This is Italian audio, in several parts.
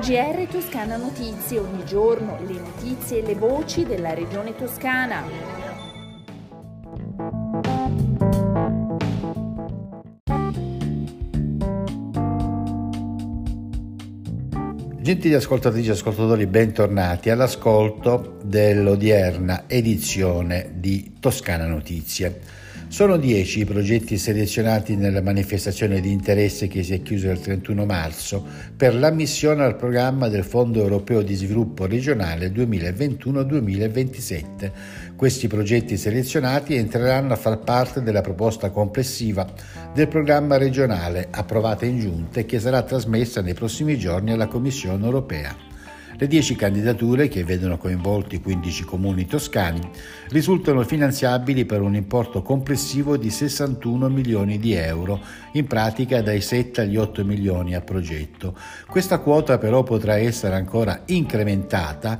GR Toscana Notizie, ogni giorno le notizie e le voci della regione toscana. Gentili ascoltatrici e ascoltatori, bentornati all'ascolto dell'odierna edizione di Toscana Notizie. Sono dieci i progetti selezionati nella manifestazione di interesse che si è chiusa il 31 marzo per l'ammissione al programma del Fondo Europeo di Sviluppo Regionale 2021-2027. Questi progetti selezionati entreranno a far parte della proposta complessiva del programma regionale approvata in giunta e che sarà trasmessa nei prossimi giorni alla Commissione europea. Le 10 candidature, che vedono coinvolti 15 comuni toscani, risultano finanziabili per un importo complessivo di 61 milioni di euro, in pratica dai 7 agli 8 milioni a progetto. Questa quota però potrà essere ancora incrementata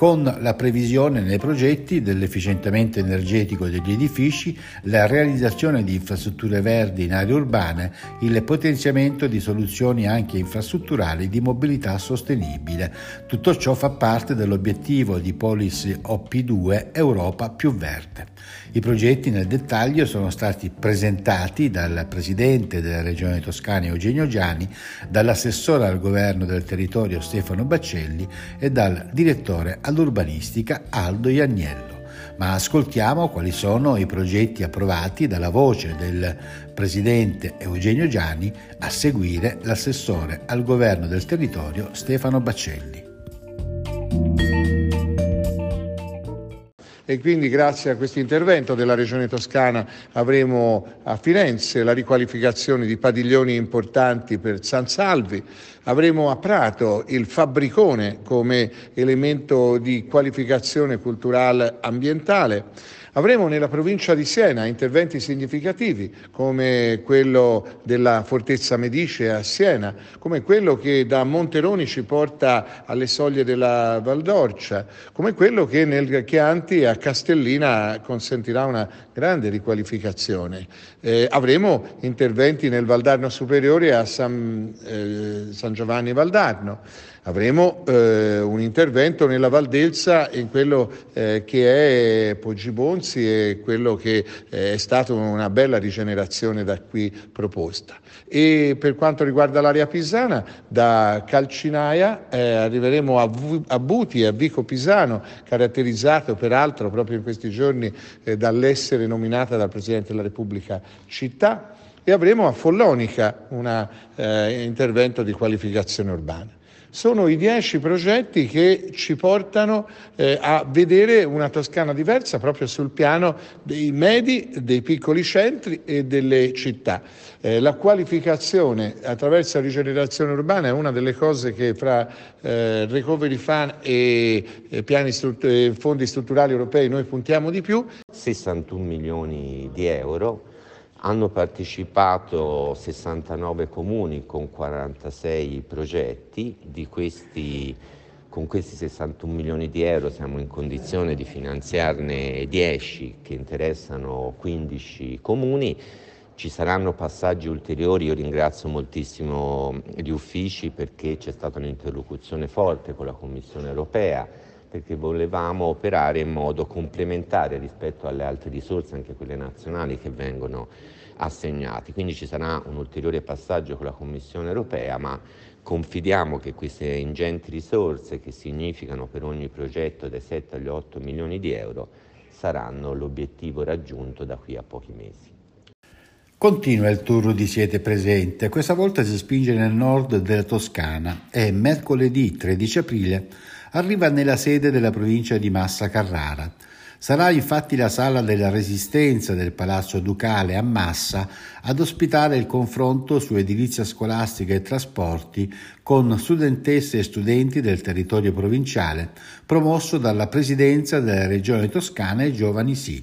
con la previsione nei progetti dell'efficientamento energetico degli edifici, la realizzazione di infrastrutture verdi in aree urbane, il potenziamento di soluzioni anche infrastrutturali di mobilità sostenibile. Tutto ciò fa parte dell'obiettivo di Policy OP2 Europa più verde. I progetti nel dettaglio sono stati presentati dal Presidente della Regione Toscana Eugenio Giani, dall'assessore al governo del territorio Stefano Baccelli e dal direttore all'urbanistica Aldo Ianniello. Ma ascoltiamo quali sono i progetti approvati dalla voce del presidente Eugenio Gianni, a seguire l'assessore al governo del territorio Stefano Baccelli. E quindi grazie a questo intervento della Regione Toscana avremo a Firenze la riqualificazione di padiglioni importanti per San Salvi, avremo a Prato il fabbricone come elemento di qualificazione culturale ambientale. Avremo nella provincia di Siena interventi significativi come quello della Fortezza Medice a Siena, come quello che da Monteroni ci porta alle soglie della Valdorcia, come quello che nel Chianti a Castellina consentirà una grande riqualificazione. Eh, avremo interventi nel Valdarno Superiore a San, eh, San Giovanni Valdarno. Avremo eh, un intervento nella Valdelsa in quello eh, che è Poggibonzi e quello che eh, è stata una bella rigenerazione da qui proposta. E per quanto riguarda l'area pisana, da Calcinaia eh, arriveremo a, v- a Buti a Vico Pisano, caratterizzato peraltro proprio in questi giorni eh, dall'essere nominata dal Presidente della Repubblica città e avremo a Follonica un eh, intervento di qualificazione urbana. Sono i dieci progetti che ci portano eh, a vedere una Toscana diversa proprio sul piano dei medi, dei piccoli centri e delle città. Eh, la qualificazione attraverso la rigenerazione urbana è una delle cose che fra eh, Recovery Fund e, e strut- fondi strutturali europei noi puntiamo di più. 61 milioni di euro hanno partecipato 69 comuni con 46 progetti, questi, con questi 61 milioni di euro siamo in condizione di finanziarne 10 che interessano 15 comuni. Ci saranno passaggi ulteriori, io ringrazio moltissimo gli uffici perché c'è stata un'interlocuzione forte con la Commissione europea perché volevamo operare in modo complementare rispetto alle altre risorse, anche quelle nazionali che vengono assegnati. Quindi ci sarà un ulteriore passaggio con la Commissione europea, ma confidiamo che queste ingenti risorse, che significano per ogni progetto dai 7 agli 8 milioni di euro, saranno l'obiettivo raggiunto da qui a pochi mesi. Continua il tour di Siete Presente, questa volta si spinge nel nord della Toscana e mercoledì 13 aprile arriva nella sede della provincia di Massa Carrara. Sarà infatti la sala della Resistenza del Palazzo Ducale a Massa ad ospitare il confronto su edilizia scolastica e trasporti con studentesse e studenti del territorio provinciale, promosso dalla Presidenza della Regione Toscana e Giovani Sì.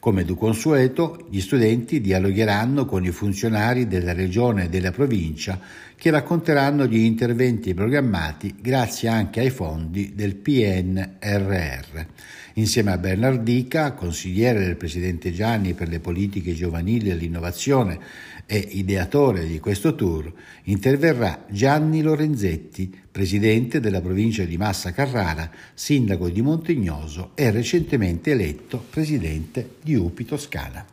Come di consueto, gli studenti dialogheranno con i funzionari della regione e della provincia che racconteranno gli interventi programmati grazie anche ai fondi del PNRR. Insieme a Bernardica, consigliere del presidente Gianni per le politiche giovanili e l'innovazione e ideatore di questo tour, interverrà Gianni Lorenzetti, presidente della provincia di Massa Carrara, sindaco di Montignoso e recentemente eletto presidente di UPI Toscana.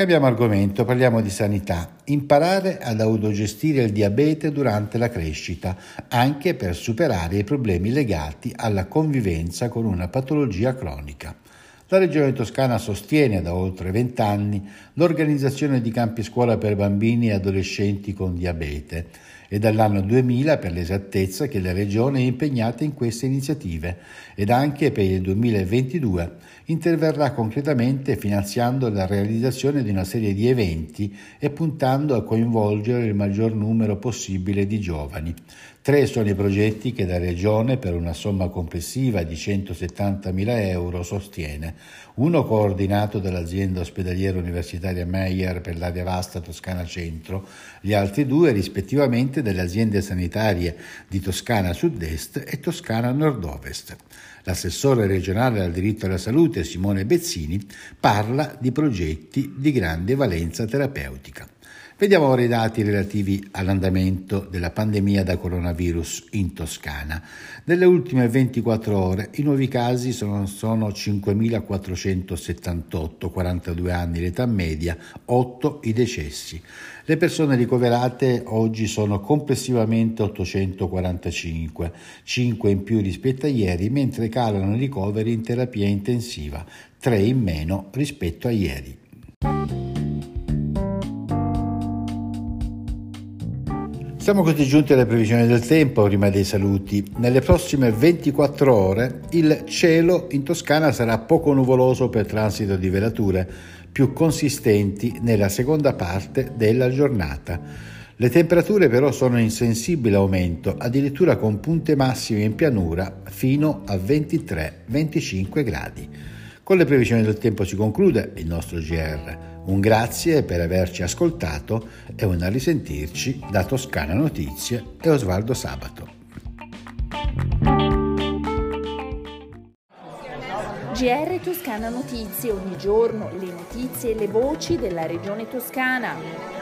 Cambiamo argomento, parliamo di sanità. Imparare ad autogestire il diabete durante la crescita, anche per superare i problemi legati alla convivenza con una patologia cronica. La Regione Toscana sostiene da oltre vent'anni l'organizzazione di campi scuola per bambini e adolescenti con diabete è dall'anno 2000 per l'esattezza che la Regione è impegnata in queste iniziative ed anche per il 2022 interverrà concretamente finanziando la realizzazione di una serie di eventi e puntando a coinvolgere il maggior numero possibile di giovani. Tre sono i progetti che la Regione, per una somma complessiva di 170.000 euro, sostiene. Uno coordinato dall'azienda ospedaliera universitaria Meyer per l'area vasta Toscana Centro, gli altri due rispettivamente delle aziende sanitarie di Toscana Sud-Est e Toscana Nord-Ovest. L'assessore regionale al diritto alla salute Simone Bezzini parla di progetti di grande valenza terapeutica. Vediamo ora i dati relativi all'andamento della pandemia da coronavirus in Toscana. Nelle ultime 24 ore i nuovi casi sono, sono 5.478, 42 anni l'età media, 8 i decessi. Le persone ricoverate oggi sono complessivamente 845, 5 in più rispetto a ieri, mentre calano i ricoveri in terapia intensiva, 3 in meno rispetto a ieri. Siamo così giunti alle previsioni del tempo, prima dei saluti. Nelle prossime 24 ore il cielo in Toscana sarà poco nuvoloso per transito di velature, più consistenti nella seconda parte della giornata. Le temperature però sono in sensibile aumento, addirittura con punte massime in pianura fino a 23-25 gradi. Con le previsioni del tempo si conclude il nostro GR. Un grazie per averci ascoltato e un risentirci da Toscana Notizie e Osvaldo Sabato. GR Toscana Notizie, ogni giorno le notizie e le voci della regione toscana.